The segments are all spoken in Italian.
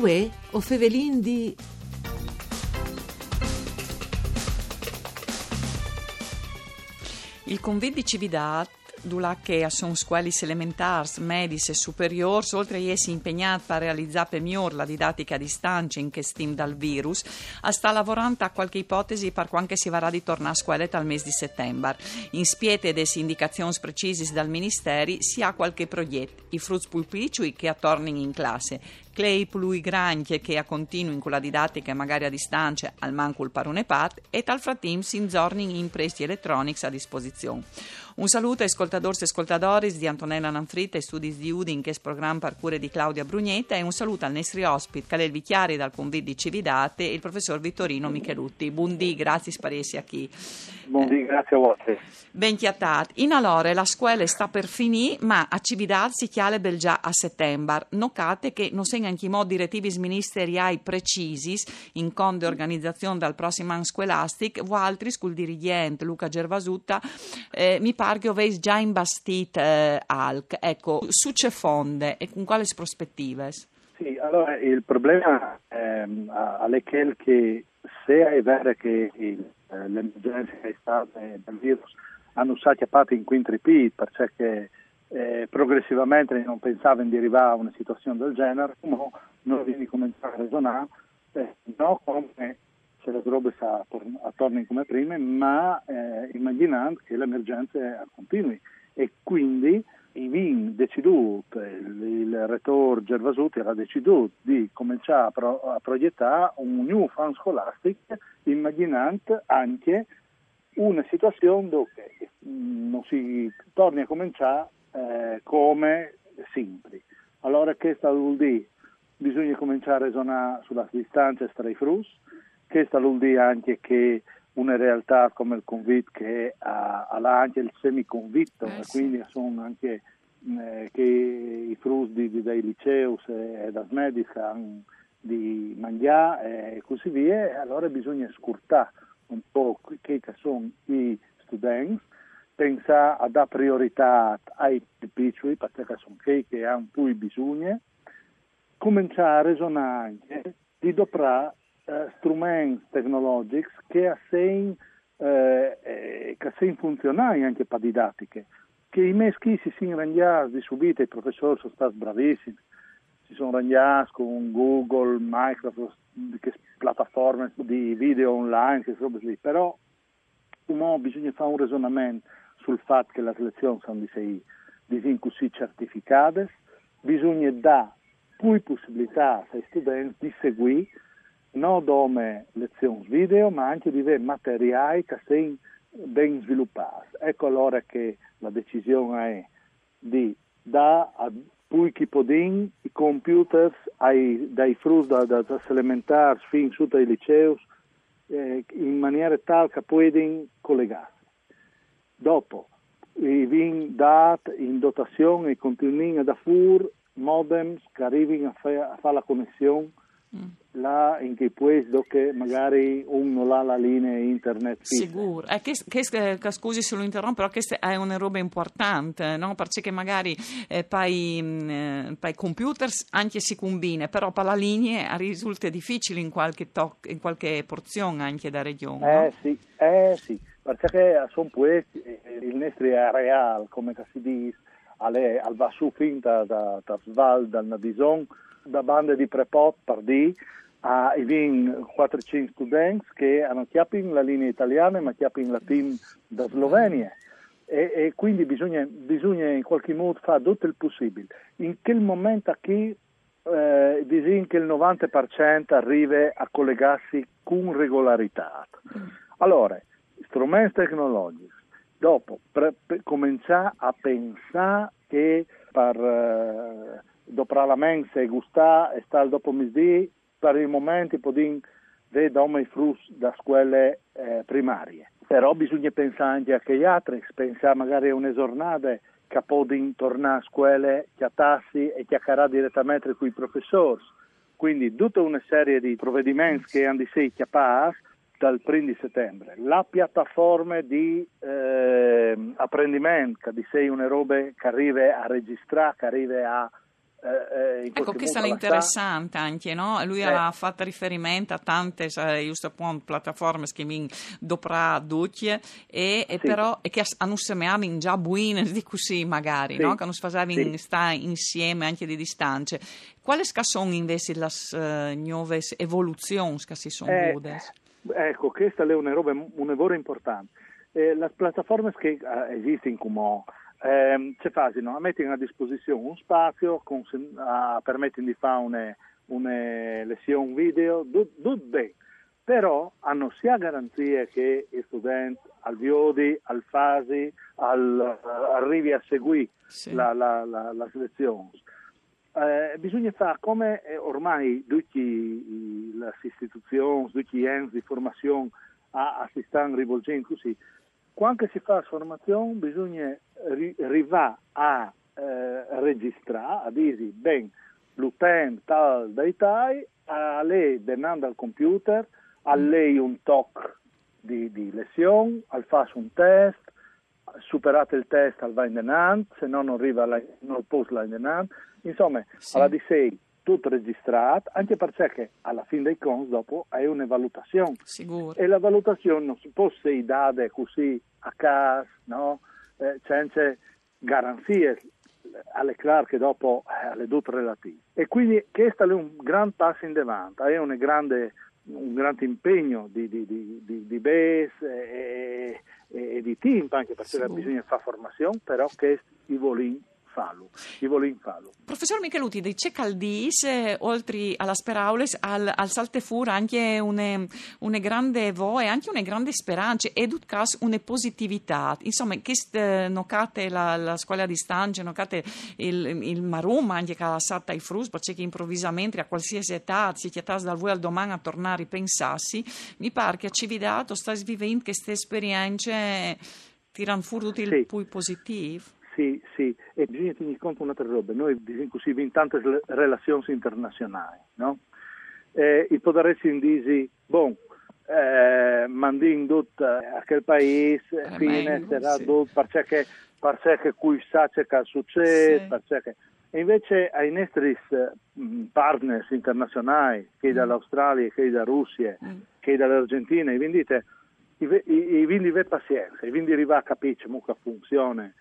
Uè, o fevelin di... Il convit di Cividat che sono scuole elementari, medie e superiori, oltre a essere impegnati per realizzare migliore la didattica a distanza in che stim dal virus, sta lavorando a qualche ipotesi per quando si varrà di tornare a scuola dal mese di settembre. In spiete delle indicazioni precise dal Ministero si ha qualche progetto, i frutti pulpicui che tornano in classe, Clay plui granchie che a continui con la didattica magari a distanza al manco il parone pat e tal frattem si inzorni in presti elettronici a disposizione. Un saluto ai ascoltatori e ascoltatori di Antonella Nanfritta e studi di Udin che è programma per cure di Claudia Brugnetta e un saluto al nostro ospite Calel Vichiari dal Convid di Cividate e il professor Vittorino Michelutti. Buondì, grazie sparesi a chi. Buondì, grazie a voi. Ben chiattati. In allora la scuola sta per finire, ma a Cividate si chiale bel già a settembre. Nocate che non segna anche i modi direttivi ministeriali precisi in conde organizzazione dal prossimo anno scolastic, vo altri scul dirigente Luca Gervasutta eh, mi pare che aveis già imbastito eh, ALC. Ecco, su c'è fonde e con quali prospettive? Sì, allora il problema ehm, è che se è vero che il, eh, l'emergenza è stata del virus hanno usato a parte in quinto perché eh, progressivamente non pensavano di arrivare a una situazione del genere, ma non viene cominciare a ragionare, eh, non come se le robe sa attorno come prima, ma eh, immaginando che l'emergenza continui. E quindi i VIN deciduto, il, rettore Gervasuti ha deciduto di cominciare a, pro, a progettare un new fan scholastic immaginando anche una situazione dove mm, non si torni a cominciare eh, come sempre. Allora che sta vuol dire? Bisogna cominciare a ragionare sulla distanza tra i frus, questo vuol dire anche che una realtà come il convit che ha, anche il semiconvitto eh, sì. quindi sono anche eh, che i frutti dai liceus e da smedis hanno di mangiare e così via, allora bisogna scurtare un po' che sono i studenti, pensare a dare priorità ai piccoli, perché sono quelli che hanno più bisogno, cominciare a ragionare anche di doprare uh, strumenti tecnologici che assegnano eh, eh, che funzionali anche per didattiche, che i meschi si sono rangiati di subito, i professori sono stati bravissimi, si sono rangiati con Google, Microsoft, che piattaforme di video online, che robe lì, però no, bisogna fare un ragionamento sul fatto che le lezioni sono di sei di così certificate, bisogna dare più possibilità ai studenti di seguire non come lezioni video, ma anche di materiali che siano ben sviluppati. Ecco allora che la decisione è di dare a più chi podin i computer ai, dai frutti da, da, da elementari fino su ai licei eh, in maniera tale che possano collegarsi. Dopo, i vin dat in dotazione e continuano da fur modems che arrivano a, fa, fare la connessione mm. Là in che magari uno ha la linea internet sicuro eh, che, che, che, scusi se lo interrompo però questa è una roba importante no? perché magari eh, poi, mm, eh, poi computers anche si combina però per la linea risulta difficile in qualche, toc, in qualche porzione anche da regione eh no? sì eh sì perché sono questi il nostro è reale come si dice al va su finta da, da Sval dal Nadison da bande di prepot per di a i 4-5 studenti che hanno chiapin la linea italiana ma chiapin la team da Slovenia e, e quindi bisogna, bisogna, in qualche modo fare tutto il possibile. In quel momento qui eh, bisogna che il 90% arrivi a collegarsi con regolarità. Allora, strumenti tecnologici, dopo pre- per cominciare a pensare che per... Eh, dopo la mensa e gustare e stare dopo misdì, per il momento podin vedere i frutti da scuole eh, primarie. Però bisogna pensare anche a che altri, pensare magari a una giornata che possono tornare a scuole, chiattarsi e chiacchierare direttamente con i professori. Quindi tutta una serie di provvedimenti che hanno di sé chiappati dal 1 di settembre. La piattaforma di eh, apprendimento, che di sé una roba che arriva a registrare, che arriva a eh, eh ecco, questa è interessante anche, no? Lui eh. aveva fatto riferimento a tante appunto, piattaforme che mi doprà ducce e, e sì. però e che hanno sembrato già buine di così magari, sì. no? Che si facevano sì. stare insieme anche di distanze. Quali sono invece le uh, nuove evoluzioni che si sono eh, Ecco, questa è un'evora importante. Eh, le piattaforme che uh, esistono come eh, ci fanno, mettono a disposizione un spazio, permettono di fare una, una lezione video, tutto bene, però hanno sia garanzie che gli studenti al Viodi, al Fasi, al, arrivi a seguire sì. la, la, la, la selezione. Eh, bisogna fare come eh, ormai tutte le istituzioni, tutti gli enti di formazione a, a si stanno rivolgendo così, quando si fa formazione bisogna arrivare a eh, registrare, a dire, ben, l'utente tal dai tai, a lei denando al computer, a lei un toc di, di lezione, al fare un test, superate il test al va in denant, se no non arriva non post la in denant, insomma, sì. alla di sei tutto registrato, anche perché alla fine dei conti dopo hai una valutazione. Sicuro. E la valutazione non si può essere data così a caso, no? eh, senza garanzie alle clarche dopo eh, alle due relative. E quindi questo è un gran passo in avanti, è un grande, un grande impegno di, di, di, di, di BES e, e, e, di team, anche perché bisogna fare formazione, però che i volini fallo, i volim fallo. Professor Micheluti, di c'è Caldis, eh, oltre alla Speraules, al, al Saltefur anche una, una grande voce, anche una grande speranza, ed cas una positività. Insomma, che eh, nocate la, la scuola di stanza, nocate il, il marum, anche che ha satta i frus, perché improvvisamente a qualsiasi età, si chiatas dal voi al domani a tornare a ripensarsi, mi pare che a Cividato sta vivendo queste esperienze tirano fuori tutti sì. il più positivo. Sì, sì, e bisogna tenere conto un'altra roba, noi così in tante relazioni internazionali, no? Eh, il potere si dice, bon, eh, mandin tutto a quel paese, eh, fine sarà sì. tutto, perché, perché qui sa che succede, sì. perché... E invece ai nostri mm, partners internazionali, che mm. dall'Australia, che da Russia, mm. che dall'Argentina, i vendite, i, i, i vindi pazienza, i vindi arriva a capire come funziona,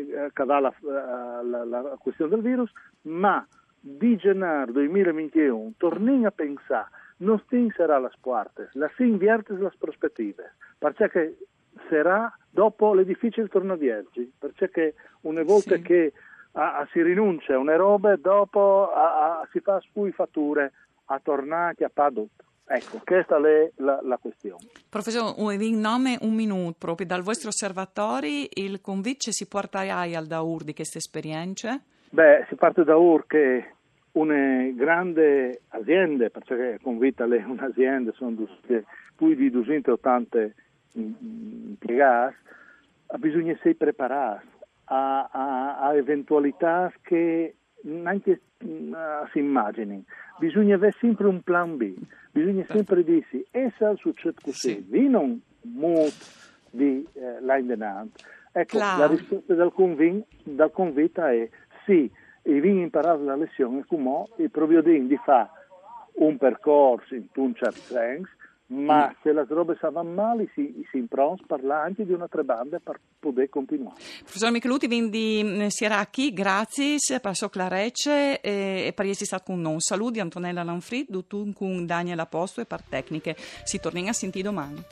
eh, dà la, eh, la, la, questione del virus, ma di gennaio 2021 torniamo a pensare non si sarà la partes, la si invierte le prospettive, perché sarà dopo le difficili tornaviergi, perché una volta sì. che a, a si rinuncia a una roba, dopo a, si fa sui fatture a tornare a padotto. Ecco, questa è la, la questione. Professor, in nome un minuto, proprio dal vostro osservatorio, il convince si porta al Daur di queste esperienze? Beh, si parte da UR che una grande azienda, perché Convita è un'azienda, sono più di 280 impiegati, bisogna essere preparati a, a, a eventualità che neanche uh, si immagini. Bisogna avere sempre un plan B bisogna sempre dirsi, e se succede così, sì. non molto di eh, l'indennante. Ecco, Clar. la risposta del, convin, del convita è sì, e vi imparare la lezione come il provvedimento di fare un percorso in un certo senso, ma mm. se le robe vanno male si, si impronta a parlare anche di un'altra banda per poter continuare. Professor Micheluti, quindi mm, Sieracchi, grazie per sua clarecce e, per essere stato con noi. Saluti Antonella Lanfrid, con Daniel Aposto e per tecniche. Si torna a sentire domani.